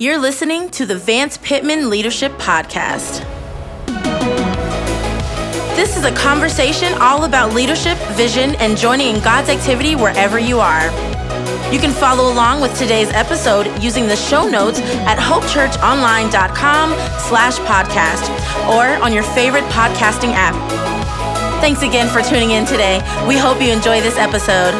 You're listening to the Vance Pitman Leadership Podcast. This is a conversation all about leadership, vision, and joining in God's activity wherever you are. You can follow along with today's episode using the show notes at hopechurchonline.com slash podcast or on your favorite podcasting app. Thanks again for tuning in today. We hope you enjoy this episode.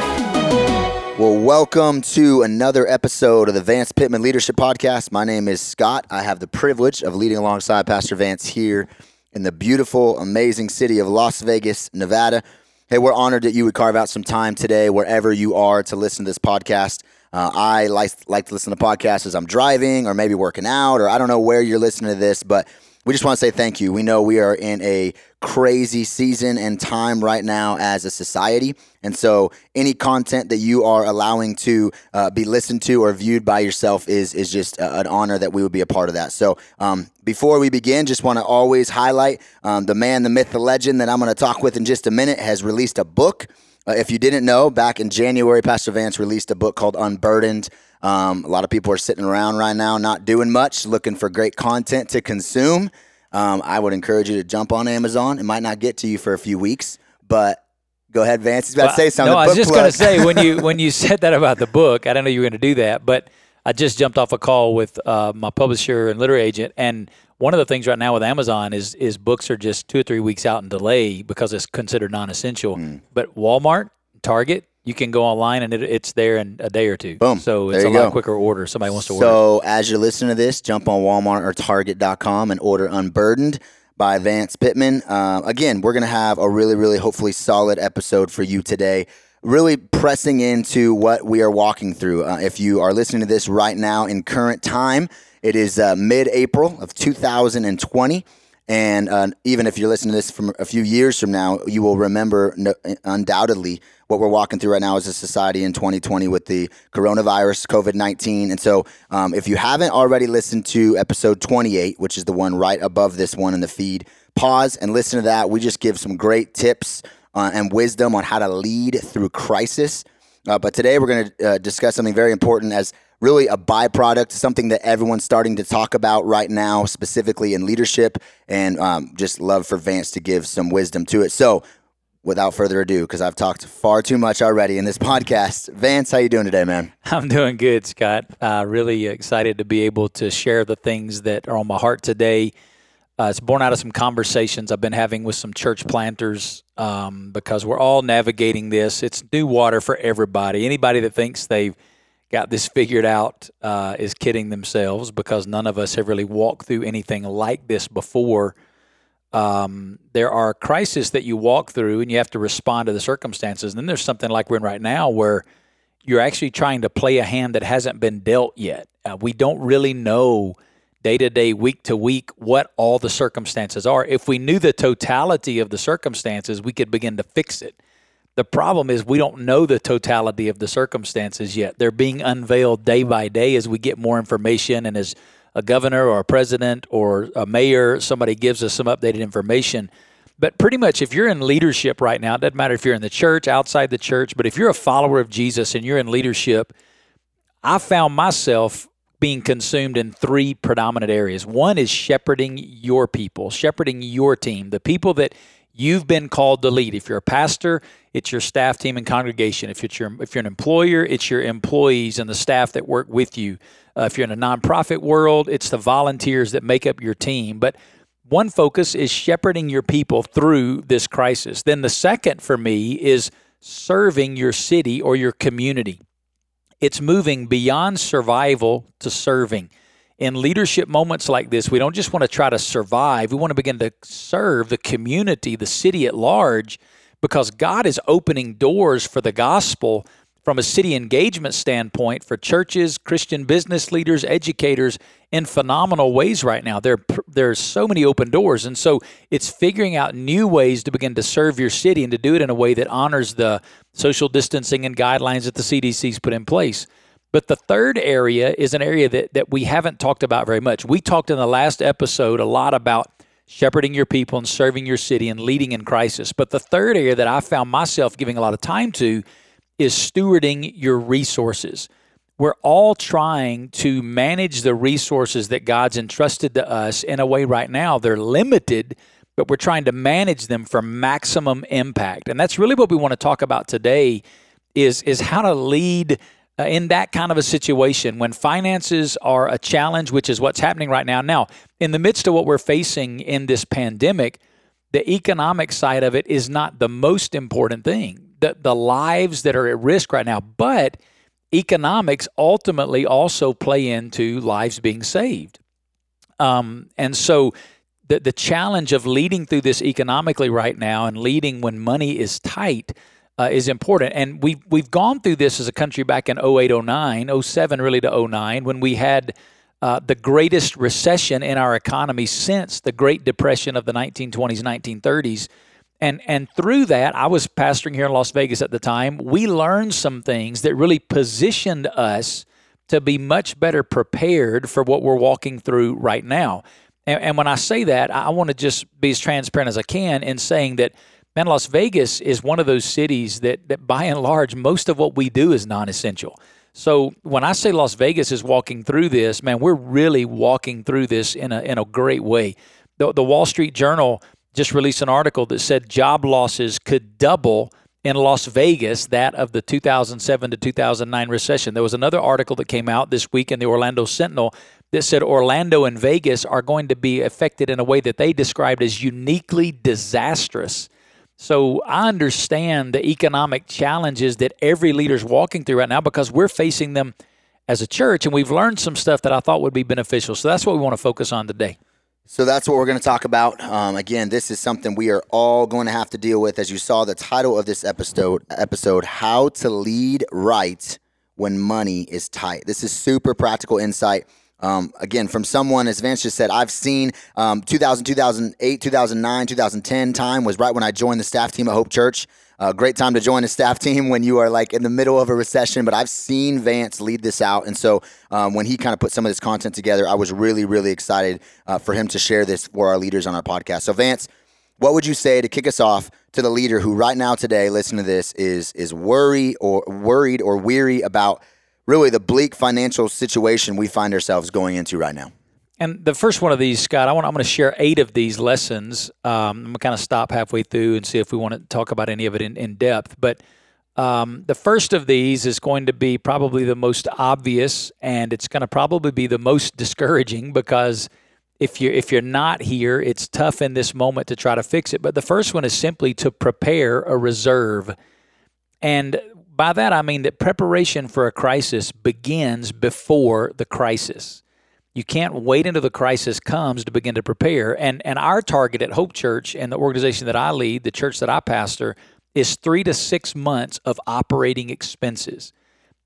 Well, welcome to another episode of the Vance Pitman Leadership Podcast. My name is Scott. I have the privilege of leading alongside Pastor Vance here in the beautiful, amazing city of Las Vegas, Nevada. Hey, we're honored that you would carve out some time today, wherever you are, to listen to this podcast. Uh, I like, like to listen to podcasts as I'm driving or maybe working out, or I don't know where you're listening to this, but we just want to say thank you. We know we are in a crazy season and time right now as a society. And so any content that you are allowing to uh, be listened to or viewed by yourself is, is just uh, an honor that we would be a part of that. So um, before we begin, just want to always highlight um, the man, the myth, the legend that I'm going to talk with in just a minute has released a book. Uh, if you didn't know, back in January, Pastor Vance released a book called Unburdened. Um, a lot of people are sitting around right now, not doing much, looking for great content to consume. Um, I would encourage you to jump on Amazon. It might not get to you for a few weeks, but go ahead, Vance. He's about well, to say something. No, I was just going to say when you when you said that about the book, I do not know you were going to do that, but I just jumped off a call with uh, my publisher and literary agent, and one of the things right now with Amazon is is books are just two or three weeks out in delay because it's considered non-essential. Mm. But Walmart, Target, you can go online and it, it's there in a day or two. Boom. So it's a lot quicker order. Somebody wants to order. So as you're listening to this, jump on Walmart or Target.com and order Unburdened by Vance Pitman. Uh, again, we're going to have a really, really hopefully solid episode for you today. Really pressing into what we are walking through. Uh, if you are listening to this right now in current time, it is uh, mid April of 2020. And uh, even if you're listening to this from a few years from now, you will remember no, undoubtedly what we're walking through right now as a society in 2020 with the coronavirus, COVID 19. And so, um, if you haven't already listened to episode 28, which is the one right above this one in the feed, pause and listen to that. We just give some great tips uh, and wisdom on how to lead through crisis. Uh, but today we're going to uh, discuss something very important as really a byproduct, something that everyone's starting to talk about right now, specifically in leadership, and um, just love for Vance to give some wisdom to it. So, without further ado, because I've talked far too much already in this podcast, Vance, how you doing today, man? I'm doing good, Scott. Uh, really excited to be able to share the things that are on my heart today. Uh, it's born out of some conversations I've been having with some church planters um, because we're all navigating this. It's new water for everybody. Anybody that thinks they've got this figured out uh, is kidding themselves because none of us have really walked through anything like this before. Um, there are crises that you walk through and you have to respond to the circumstances. And then there's something like we're in right now where you're actually trying to play a hand that hasn't been dealt yet. Uh, we don't really know day to day, week to week, what all the circumstances are. If we knew the totality of the circumstances, we could begin to fix it. The problem is we don't know the totality of the circumstances yet. They're being unveiled day by day as we get more information and as a governor or a president or a mayor, somebody gives us some updated information. But pretty much, if you're in leadership right now, it doesn't matter if you're in the church, outside the church, but if you're a follower of Jesus and you're in leadership, I found myself being consumed in three predominant areas. One is shepherding your people, shepherding your team, the people that you've been called to lead. If you're a pastor, it's your staff team and congregation. If it's your if you're an employer, it's your employees and the staff that work with you. Uh, if you're in a nonprofit world, it's the volunteers that make up your team. But one focus is shepherding your people through this crisis. Then the second for me is serving your city or your community. It's moving beyond survival to serving in leadership moments like this, we don't just want to try to survive. We want to begin to serve the community, the city at large, because God is opening doors for the gospel from a city engagement standpoint for churches, Christian business leaders, educators in phenomenal ways right now. There, there are so many open doors. And so it's figuring out new ways to begin to serve your city and to do it in a way that honors the social distancing and guidelines that the CDC's put in place. But the third area is an area that, that we haven't talked about very much. We talked in the last episode a lot about shepherding your people and serving your city and leading in crisis. But the third area that I found myself giving a lot of time to is stewarding your resources. we're all trying to manage the resources that God's entrusted to us in a way right now. They're limited, but we're trying to manage them for maximum impact. And that's really what we want to talk about today is, is how to lead uh, in that kind of a situation when finances are a challenge, which is what's happening right now. Now, in the midst of what we're facing in this pandemic, the economic side of it is not the most important thing. The, the lives that are at risk right now, but economics ultimately also play into lives being saved. Um, and so the, the challenge of leading through this economically right now and leading when money is tight uh, is important. And we've, we've gone through this as a country back in 08, 09, 07 really to 09, when we had uh, the greatest recession in our economy since the Great Depression of the 1920s, 1930s. And, and through that, I was pastoring here in Las Vegas at the time. We learned some things that really positioned us to be much better prepared for what we're walking through right now. And, and when I say that, I want to just be as transparent as I can in saying that man, Las Vegas is one of those cities that, that by and large, most of what we do is non essential. So when I say Las Vegas is walking through this, man, we're really walking through this in a, in a great way. The, the Wall Street Journal just released an article that said job losses could double in Las Vegas that of the 2007 to 2009 recession. There was another article that came out this week in the Orlando Sentinel that said Orlando and Vegas are going to be affected in a way that they described as uniquely disastrous so I understand the economic challenges that every leader's walking through right now because we're facing them as a church and we've learned some stuff that I thought would be beneficial. So that's what we want to focus on today. So that's what we're going to talk about. Um, again, this is something we are all going to have to deal with. As you saw, the title of this episode, episode, "How to Lead Right When Money Is Tight." This is super practical insight um, again, from someone, as Vance just said, I've seen um, 2000, 2008, 2009, 2010 time was right when I joined the staff team at Hope Church. Uh, great time to join a staff team when you are like in the middle of a recession. But I've seen Vance lead this out, and so um, when he kind of put some of this content together, I was really, really excited uh, for him to share this for our leaders on our podcast. So, Vance, what would you say to kick us off to the leader who right now today, listen to this, is is worried or worried or weary about really the bleak financial situation we find ourselves going into right now. And the first one of these, Scott, I want, I'm going to share eight of these lessons. Um, I'm going to kind of stop halfway through and see if we want to talk about any of it in, in depth. But um, the first of these is going to be probably the most obvious, and it's going to probably be the most discouraging because if you're if you're not here, it's tough in this moment to try to fix it. But the first one is simply to prepare a reserve. And by that, I mean that preparation for a crisis begins before the crisis. You can't wait until the crisis comes to begin to prepare. And, and our target at Hope Church and the organization that I lead, the church that I pastor, is three to six months of operating expenses.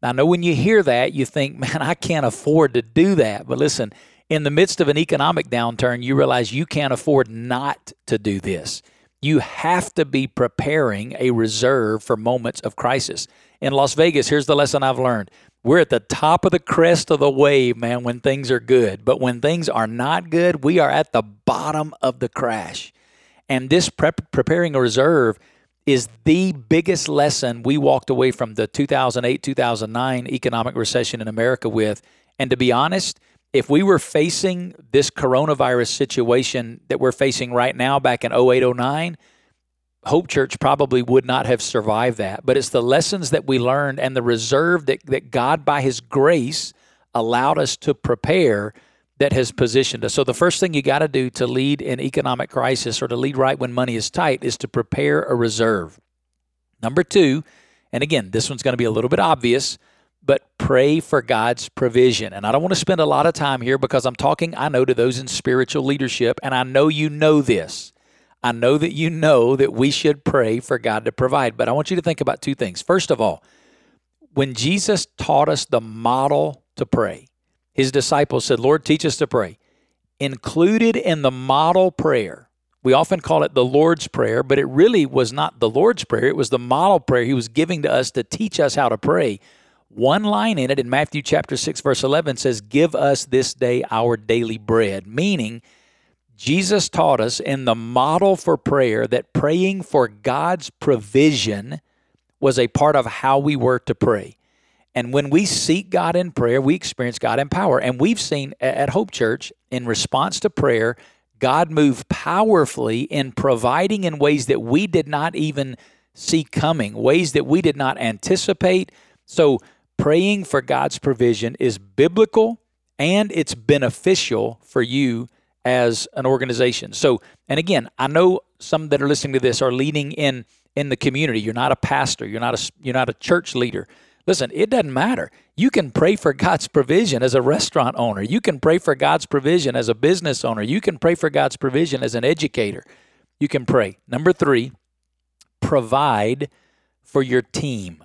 Now, I know when you hear that, you think, man, I can't afford to do that. But listen, in the midst of an economic downturn, you realize you can't afford not to do this. You have to be preparing a reserve for moments of crisis in Las Vegas, here's the lesson I've learned. We're at the top of the crest of the wave, man, when things are good. But when things are not good, we are at the bottom of the crash. And this prep, preparing a reserve is the biggest lesson we walked away from the 2008 2009 economic recession in America with. And to be honest, if we were facing this coronavirus situation that we're facing right now back in 08 09, Hope Church probably would not have survived that. But it's the lessons that we learned and the reserve that, that God, by His grace, allowed us to prepare that has positioned us. So, the first thing you got to do to lead in economic crisis or to lead right when money is tight is to prepare a reserve. Number two, and again, this one's going to be a little bit obvious, pray for God's provision. And I don't want to spend a lot of time here because I'm talking, I know, to those in spiritual leadership, and I know you know this. I know that you know that we should pray for God to provide, but I want you to think about two things. First of all, when Jesus taught us the model to pray, his disciples said, Lord, teach us to pray. Included in the model prayer, we often call it the Lord's Prayer, but it really was not the Lord's Prayer. It was the model prayer he was giving to us to teach us how to pray. One line in it in Matthew chapter 6, verse 11 says, Give us this day our daily bread, meaning Jesus taught us in the model for prayer that praying for God's provision was a part of how we were to pray. And when we seek God in prayer, we experience God in power. And we've seen at Hope Church, in response to prayer, God move powerfully in providing in ways that we did not even see coming, ways that we did not anticipate. So, praying for God's provision is biblical and it's beneficial for you as an organization. So, and again, I know some that are listening to this are leading in in the community. You're not a pastor, you're not a you're not a church leader. Listen, it doesn't matter. You can pray for God's provision as a restaurant owner. You can pray for God's provision as a business owner. You can pray for God's provision as an educator. You can pray. Number 3, provide for your team.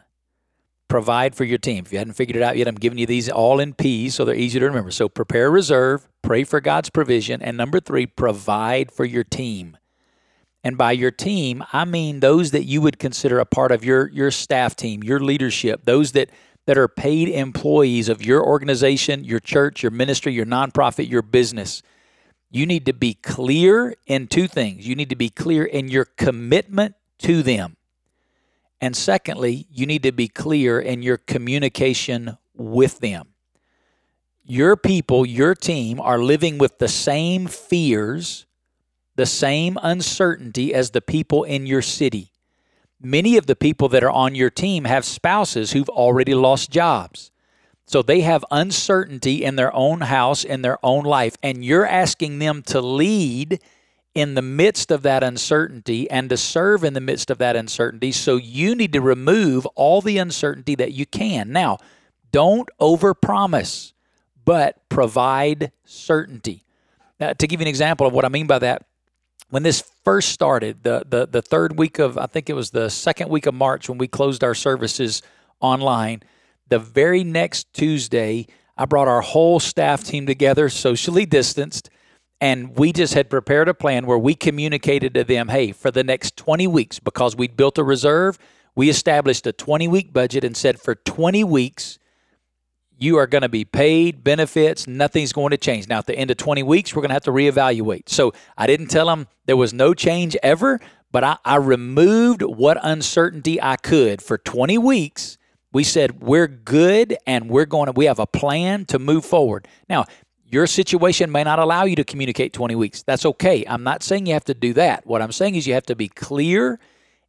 Provide for your team. If you hadn't figured it out yet, I'm giving you these all in P's so they're easy to remember. So prepare reserve, pray for God's provision, and number 3, provide for your team. And by your team, I mean those that you would consider a part of your, your staff team, your leadership, those that, that are paid employees of your organization, your church, your ministry, your nonprofit, your business. You need to be clear in two things. You need to be clear in your commitment to them. And secondly, you need to be clear in your communication with them. Your people, your team are living with the same fears the same uncertainty as the people in your city. Many of the people that are on your team have spouses who've already lost jobs. So they have uncertainty in their own house, in their own life, and you're asking them to lead in the midst of that uncertainty and to serve in the midst of that uncertainty. So you need to remove all the uncertainty that you can. Now, don't overpromise, but provide certainty. Now, to give you an example of what I mean by that, when this first started, the, the, the third week of, I think it was the second week of March when we closed our services online, the very next Tuesday, I brought our whole staff team together, socially distanced, and we just had prepared a plan where we communicated to them, hey, for the next 20 weeks, because we'd built a reserve, we established a 20 week budget and said for 20 weeks, you are going to be paid benefits. Nothing's going to change. Now, at the end of 20 weeks, we're going to have to reevaluate. So I didn't tell them there was no change ever, but I, I removed what uncertainty I could for 20 weeks. We said, we're good and we're going to, we have a plan to move forward. Now, your situation may not allow you to communicate 20 weeks. That's okay. I'm not saying you have to do that. What I'm saying is you have to be clear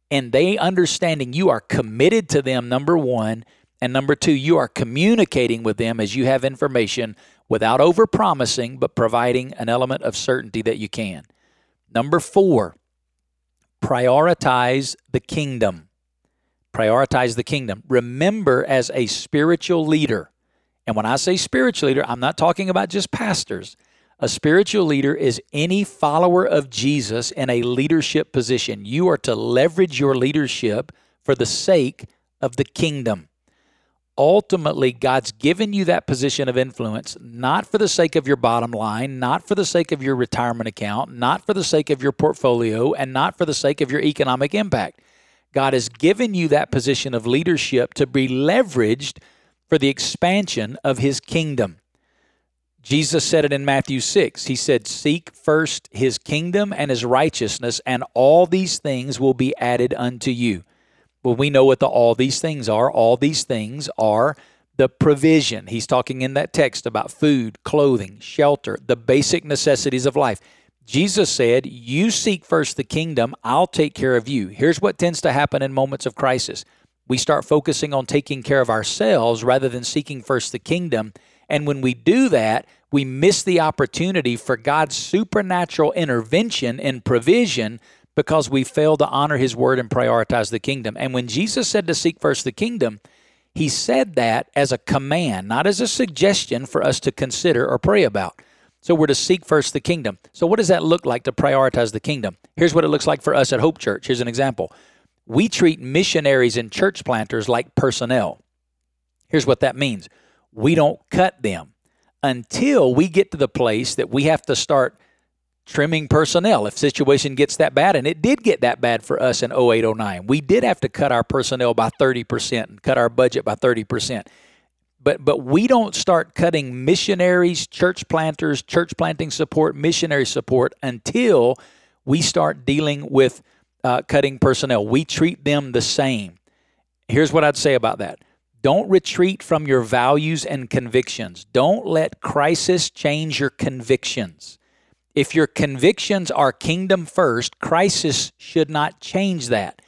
and they understanding you are committed to them, number one and number two, you are communicating with them as you have information without over promising, but providing an element of certainty that you can. Number four, prioritize the kingdom. Prioritize the kingdom. Remember, as a spiritual leader, and when I say spiritual leader, I'm not talking about just pastors. A spiritual leader is any follower of Jesus in a leadership position. You are to leverage your leadership for the sake of the kingdom ultimately God's given you that position of influence not for the sake of your bottom line, not for the sake of your retirement account, not for the sake of your portfolio, and not for the sake of your economic impact. God has given you that position of leadership to be leveraged for the expansion of his kingdom. Jesus said it in Matthew 6. He said, Seek first his kingdom and his righteousness, and all these things will be added unto you. Well, we know what the all these things are. All these things are the provision. He's talking in that text about food, clothing, shelter, the basic necessities of life. Jesus said, You seek first the kingdom, I'll take care of you. Here's what tends to happen in moments of crisis we start focusing on taking care of ourselves rather than seeking first the kingdom. And when we do that, we miss the opportunity for God's supernatural intervention and provision because we fail to honor his word and prioritize the kingdom. And when Jesus said to seek first the kingdom, he said that as a command, not as a suggestion for us to consider or pray about. So we're to seek first the kingdom. So what does that look like to prioritize the kingdom? Here's what it looks like for us at Hope Church. Here's an example. We treat missionaries and church planters like personnel. Here's what that means. We don't cut them until we get to the place that we have to start trimming personnel if situation gets that bad and it did get that bad for us in 0809 we did have to cut our personnel by 30% and cut our budget by 30% but but we don't start cutting missionaries church planters church planting support missionary support until we start dealing with uh, cutting personnel we treat them the same here's what i'd say about that Don't retreat from your values and convictions. Don't let crisis change your convictions. If your convictions are kingdom first, crisis should not change that.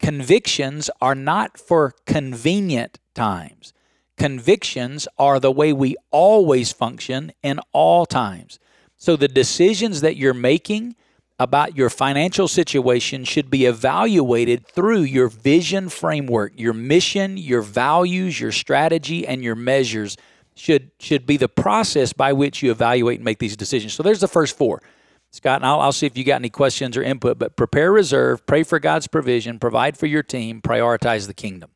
Convictions are not for convenient times. Convictions are the way we always function in all times. So the decisions that you're making about your financial situation should be evaluated through your vision framework, your mission, your values, your strategy, and your measures should should be the process by which you evaluate and make these decisions. So there's the first four. Scott, and I'll, I'll see if you got any questions or input, but prepare reserve, pray for God's provision, provide for your team, prioritize the kingdom.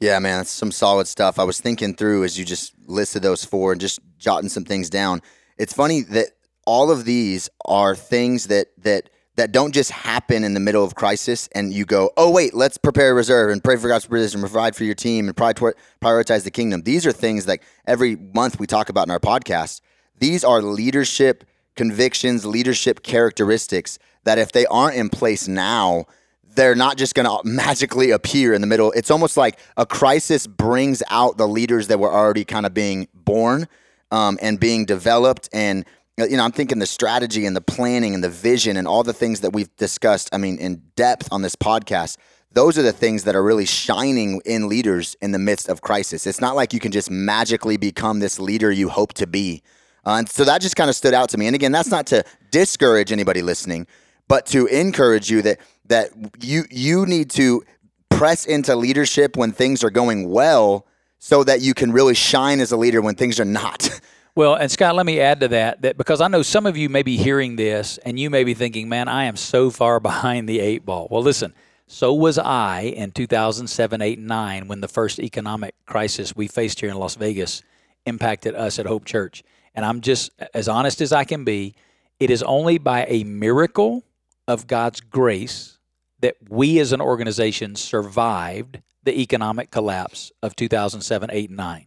Yeah, man, that's some solid stuff. I was thinking through as you just listed those four and just jotting some things down. It's funny that all of these are things that that that don't just happen in the middle of crisis and you go, oh wait, let's prepare a reserve and pray for God's provision, provide for your team, and prioritize the kingdom. These are things that every month we talk about in our podcast. These are leadership convictions, leadership characteristics that if they aren't in place now, they're not just going to magically appear in the middle. It's almost like a crisis brings out the leaders that were already kind of being born um, and being developed and you know, I'm thinking the strategy and the planning and the vision and all the things that we've discussed, I mean, in depth on this podcast. Those are the things that are really shining in leaders in the midst of crisis. It's not like you can just magically become this leader you hope to be. Uh, and so that just kind of stood out to me. And again, that's not to discourage anybody listening, but to encourage you that that you you need to press into leadership when things are going well so that you can really shine as a leader when things are not. Well, and Scott, let me add to that that because I know some of you may be hearing this and you may be thinking, "Man, I am so far behind the eight ball." Well, listen, so was I in 2007, 8, and 9 when the first economic crisis we faced here in Las Vegas impacted us at Hope Church. And I'm just as honest as I can be, it is only by a miracle of God's grace that we as an organization survived the economic collapse of 2007, 8, and 9.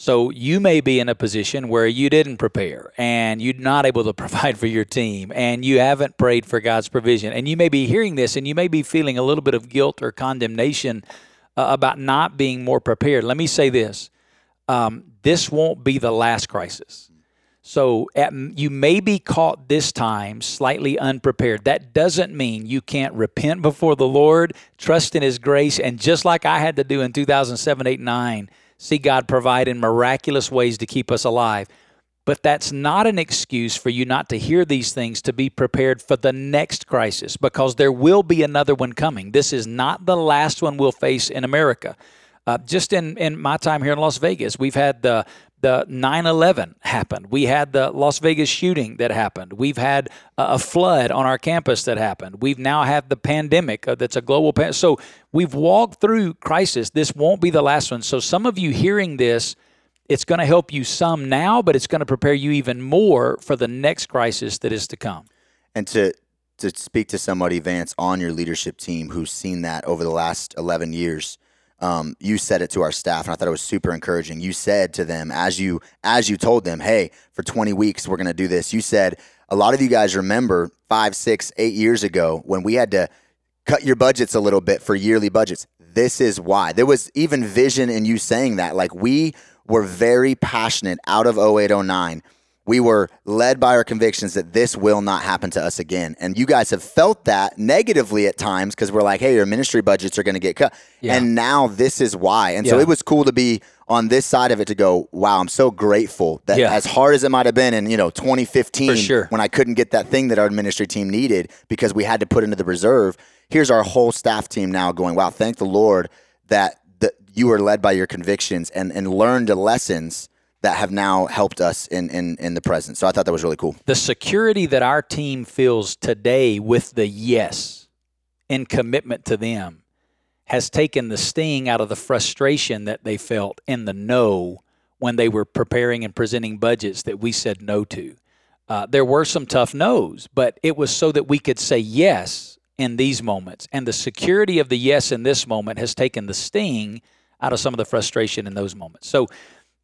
So you may be in a position where you didn't prepare and you're not able to provide for your team and you haven't prayed for God's provision. And you may be hearing this and you may be feeling a little bit of guilt or condemnation uh, about not being more prepared. Let me say this um, this won't be the last crisis. So at, you may be caught this time slightly unprepared. That doesn't mean you can't repent before the Lord, trust in His grace, and just like I had to do in 2007, 8, 9 see God provide in miraculous ways to keep us alive. But that's not an excuse for you not to hear these things to be prepared for the next crisis because there will be another one coming. This is not the last one we'll face in America. Uh, just in, in my time here in Las Vegas, we've had the the 9/11 happened. We had the Las Vegas shooting that happened. We've had a flood on our campus that happened. We've now had the pandemic uh, that's a global pandemic. So we've walked through crisis. This won't be the last one. So some of you hearing this, it's going to help you some now, but it's going to prepare you even more for the next crisis that is to come. And to to speak to somebody, Vance, on your leadership team who's seen that over the last 11 years um, you said it to our staff, and I thought it was super encouraging. You said to them as you as you told them, "Hey, for 20 weeks we're going to do this." You said a lot of you guys remember five, six, eight years ago when we had to cut your budgets a little bit for yearly budgets. This is why there was even vision in you saying that. Like we were very passionate out of 0809 we were led by our convictions that this will not happen to us again. And you guys have felt that negatively at times because we're like, hey, your ministry budgets are going to get cut. Yeah. And now this is why. And yeah. so it was cool to be on this side of it to go, wow, I'm so grateful that yeah. as hard as it might have been in, you know, 2015 sure. when I couldn't get that thing that our ministry team needed because we had to put into the reserve. Here's our whole staff team now going, wow, thank the Lord that, that you were led by your convictions and, and learned the lessons that have now helped us in, in, in the present. So I thought that was really cool. The security that our team feels today with the yes and commitment to them has taken the sting out of the frustration that they felt in the no when they were preparing and presenting budgets that we said no to. Uh, there were some tough no's, but it was so that we could say yes in these moments. And the security of the yes in this moment has taken the sting out of some of the frustration in those moments. So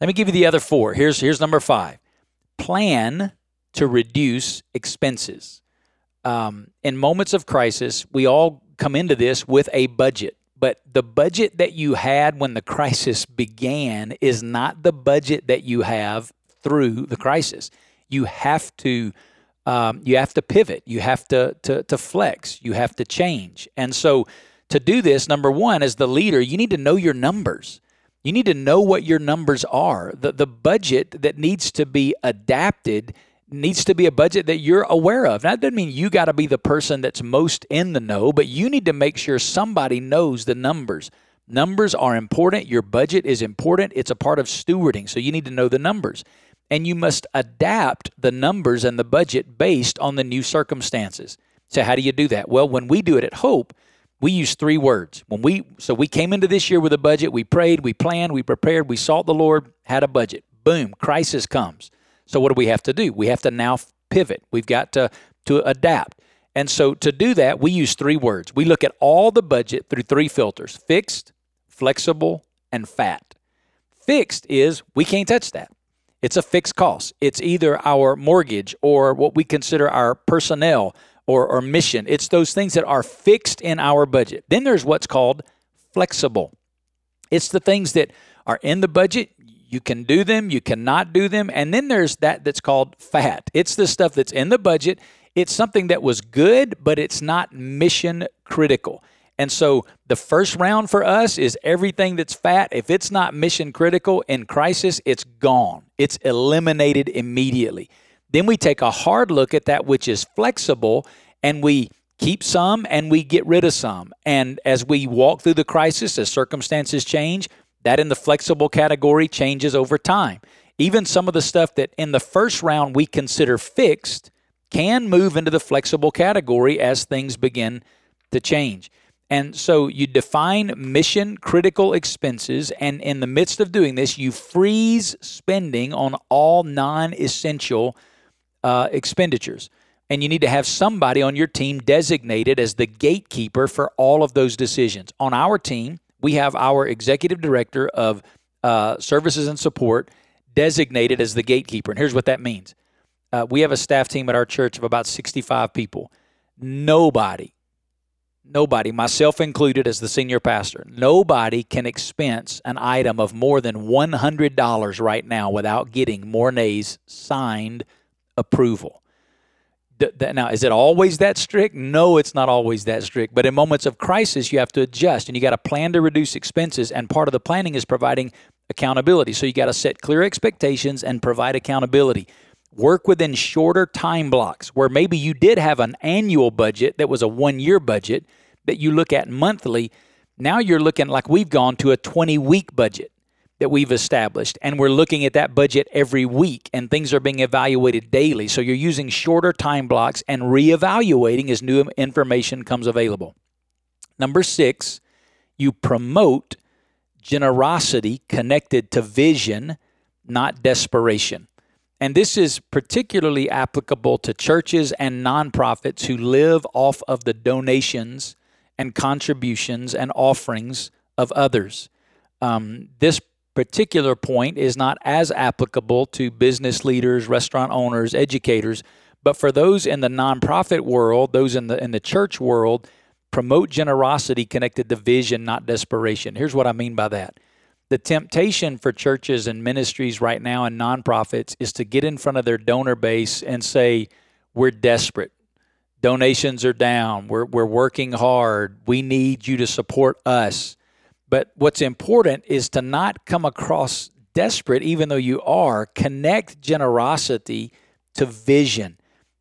let me give you the other four. Here's, here's number five plan to reduce expenses. Um, in moments of crisis, we all come into this with a budget. But the budget that you had when the crisis began is not the budget that you have through the crisis. You have to um, you have to pivot. You have to, to to flex. You have to change. And so to do this, number one, as the leader, you need to know your numbers. You need to know what your numbers are. The the budget that needs to be adapted needs to be a budget that you're aware of. Now, That doesn't mean you got to be the person that's most in the know, but you need to make sure somebody knows the numbers. Numbers are important. Your budget is important. It's a part of stewarding. So you need to know the numbers. And you must adapt the numbers and the budget based on the new circumstances. So how do you do that? Well, when we do it at Hope, we use three words. When we so we came into this year with a budget, we prayed, we planned, we prepared, we sought the Lord, had a budget. Boom, crisis comes. So what do we have to do? We have to now pivot. We've got to to adapt. And so to do that, we use three words. We look at all the budget through three filters: fixed, flexible, and fat. Fixed is we can't touch that. It's a fixed cost. It's either our mortgage or what we consider our personnel or, or mission. It's those things that are fixed in our budget. Then there's what's called flexible. It's the things that are in the budget. You can do them, you cannot do them. And then there's that that's called fat. It's the stuff that's in the budget. It's something that was good, but it's not mission critical. And so the first round for us is everything that's fat. If it's not mission critical in crisis, it's gone. It's eliminated immediately. Then we take a hard look at that which is flexible and we keep some and we get rid of some. And as we walk through the crisis, as circumstances change, that in the flexible category changes over time. Even some of the stuff that in the first round we consider fixed can move into the flexible category as things begin to change. And so you define mission critical expenses, and in the midst of doing this, you freeze spending on all non essential uh, expenditures. And you need to have somebody on your team designated as the gatekeeper for all of those decisions. On our team, we have our executive director of uh, services and support designated as the gatekeeper. And here's what that means uh, we have a staff team at our church of about 65 people. Nobody, nobody, myself included as the senior pastor, nobody can expense an item of more than $100 right now without getting Mornay's signed approval. Now is it always that strict? No it's not always that strict but in moments of crisis you have to adjust and you got to plan to reduce expenses and part of the planning is providing accountability. So you got to set clear expectations and provide accountability. Work within shorter time blocks where maybe you did have an annual budget that was a one year budget that you look at monthly. Now you're looking like we've gone to a 20 week budget that we've established. And we're looking at that budget every week, and things are being evaluated daily. So you're using shorter time blocks and reevaluating as new information comes available. Number six, you promote generosity connected to vision, not desperation. And this is particularly applicable to churches and nonprofits who live off of the donations and contributions and offerings of others. Um, this particular point is not as applicable to business leaders, restaurant owners, educators, but for those in the nonprofit world, those in the in the church world, promote generosity connected to vision, not desperation. Here's what I mean by that. The temptation for churches and ministries right now and nonprofits is to get in front of their donor base and say, We're desperate. Donations are down. We're, we're working hard. We need you to support us. But what's important is to not come across desperate, even though you are. Connect generosity to vision.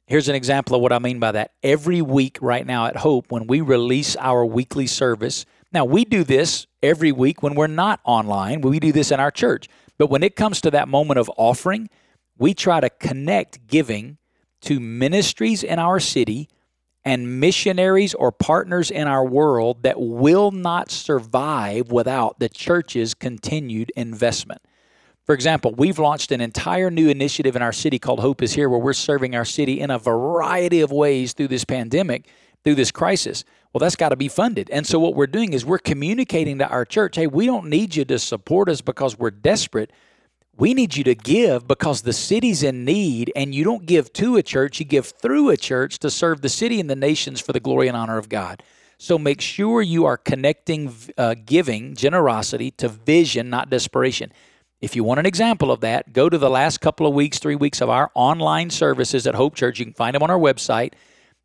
Here's an example of what I mean by that. Every week, right now at Hope, when we release our weekly service, now we do this every week when we're not online. We do this in our church. But when it comes to that moment of offering, we try to connect giving to ministries in our city and missionaries or partners in our world that will not survive without the church's continued investment. For example, we've launched an entire new initiative in our city called Hope is Here, where we're serving our city in a variety of ways through this pandemic, through this crisis. Well, that's got to be funded. And so, what we're doing is we're communicating to our church hey, we don't need you to support us because we're desperate we need you to give because the city's in need, and you don't give to a church, you give through a church to serve the city and the nations for the glory and honor of God. So make sure you are connecting uh, giving, generosity to vision, not desperation. If you want an example of that, go to the last couple of weeks, three weeks of our online services at Hope Church. You can find them on our website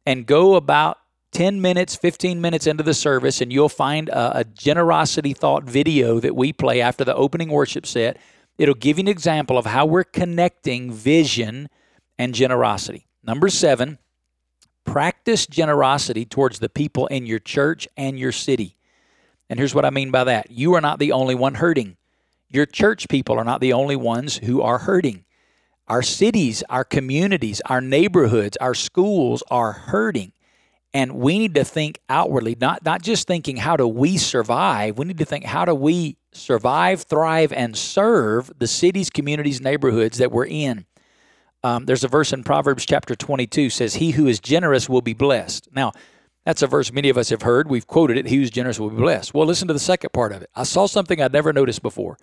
and go about 10 minutes, 15 minutes into the service, and you'll find a, a, generosity thought video that we play after the opening worship set. It'll give you an example of how we're connecting vision and generosity. Number seven, practice generosity towards the people in your church and your city. And here's what I mean by that you are not the only one hurting. Your church people are not the only ones who are hurting. Our cities, our communities, our neighborhoods, our schools are hurting. And we need to think outwardly, not, not just thinking how do we survive. We need to think how do we survive, thrive, and serve the cities, communities, neighborhoods that we're in. Um, there's a verse in Proverbs chapter 22 says, "He who is generous will be blessed." Now, that's a verse many of us have heard. We've quoted it. He who is generous will be blessed. Well, listen to the second part of it. I saw something I'd never noticed before.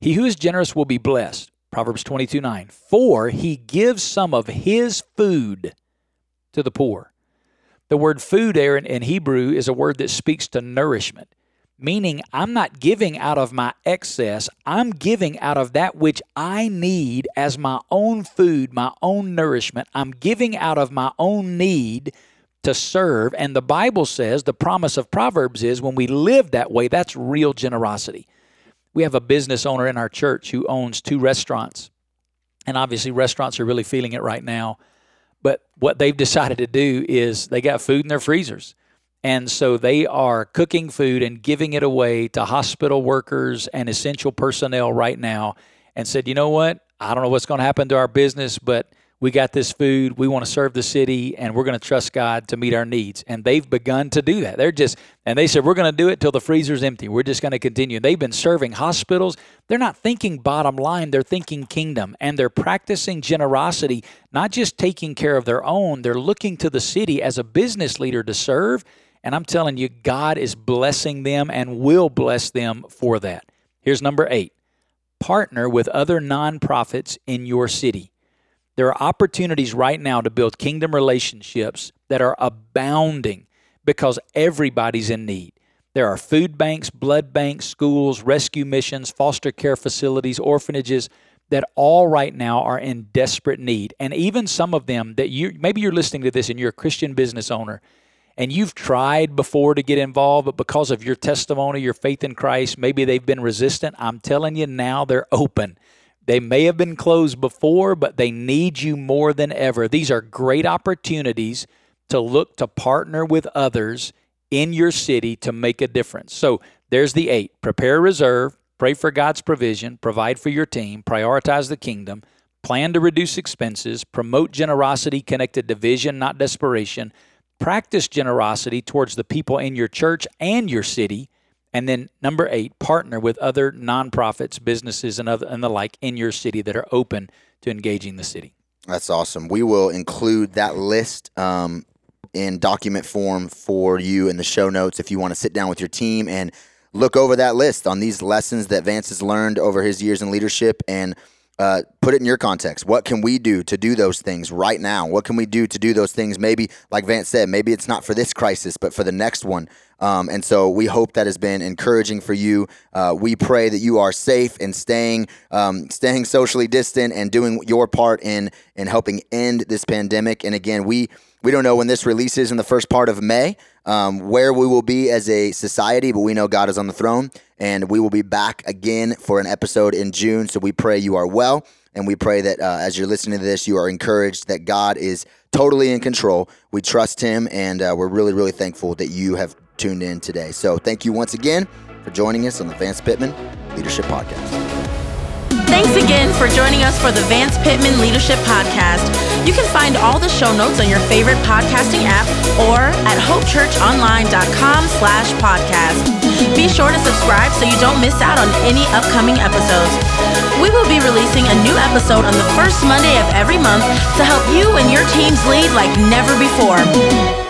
He who is generous will be blessed. Proverbs 22 9. For he gives some of his food to the poor. The word food in, in Hebrew is a word that speaks to nourishment, meaning I'm not giving out of my excess, I'm giving out of that which I need as my own food, my own nourishment. I'm giving out of my own need to serve. And the Bible says the promise of Proverbs is when we live that way, that's real generosity. We have a business owner in our church who owns two restaurants. And obviously, restaurants are really feeling it right now. But what they've decided to do is they got food in their freezers. And so they are cooking food and giving it away to hospital workers and essential personnel right now and said, you know what? I don't know what's going to happen to our business, but we got this food, we want to serve the city, and we're going to trust God to meet our needs. And they've begun to do that. They're just, and they said, we're going to do it till the freezer's empty. We're just going to continue. They've been serving hospitals. They're not thinking bottom line, they're thinking kingdom. And they're practicing generosity, not just taking care of their own, they're looking to the city as a business leader to serve. And I'm telling you, God is blessing them and will bless them for that. Here's number eight partner with other nonprofits in your city. There are opportunities right now to build kingdom relationships that are abounding because everybody's in need. There are food banks, blood banks, schools, rescue missions, foster care facilities, orphanages that all right now are in desperate need. And even some of them that you maybe you're listening to this and you're a Christian business owner and you've tried before to get involved, but because of your testimony, your faith in Christ, maybe they've been resistant. I'm telling you now they're open. They may have been closed before, but they need you more than ever. These are great opportunities to look to partner with others in your city to make a difference. So there's the eight. Prepare reserve, pray for God's provision, provide for your team, prioritize the kingdom, plan to reduce expenses, promote generosity connected to vision, not desperation, practice generosity towards the people in your church and your city and then number eight, partner with other nonprofits, businesses, and other and the like in your city that are open to engaging the city. That's awesome. We will include that list um, in document form for you in the show notes if you want to sit down with your team and look over that list on these lessons that Vance has learned over his years in leadership and uh, put it in your context. What can we do to do those things right now? What can we do to do those things? Maybe, like Vance said, maybe it's not for this crisis, but for the next one. Um, and so we hope that has been encouraging for you. Uh, we pray that you are safe and staying, um, staying socially distant and doing your part in in helping end this pandemic. And again, we we don't know when this releases in the first part of May, um, where we will be as a society, but we know God is on the throne, and we will be back again for an episode in June. So we pray you are well, and we pray that uh, as you're listening to this, you are encouraged that God is totally in control. We trust Him, and uh, we're really, really thankful that you have tuned in today. So thank you once again for joining us on the Vance Pitman Leadership Podcast. Thanks again for joining us for the Vance Pitman Leadership Podcast. You can find all the show notes on your favorite podcasting app or at hopechurchonline.com slash podcast. Be sure to subscribe so you don't miss out on any upcoming episodes. We will be releasing a new episode on the first Monday of every month to help you and your teams lead like never before.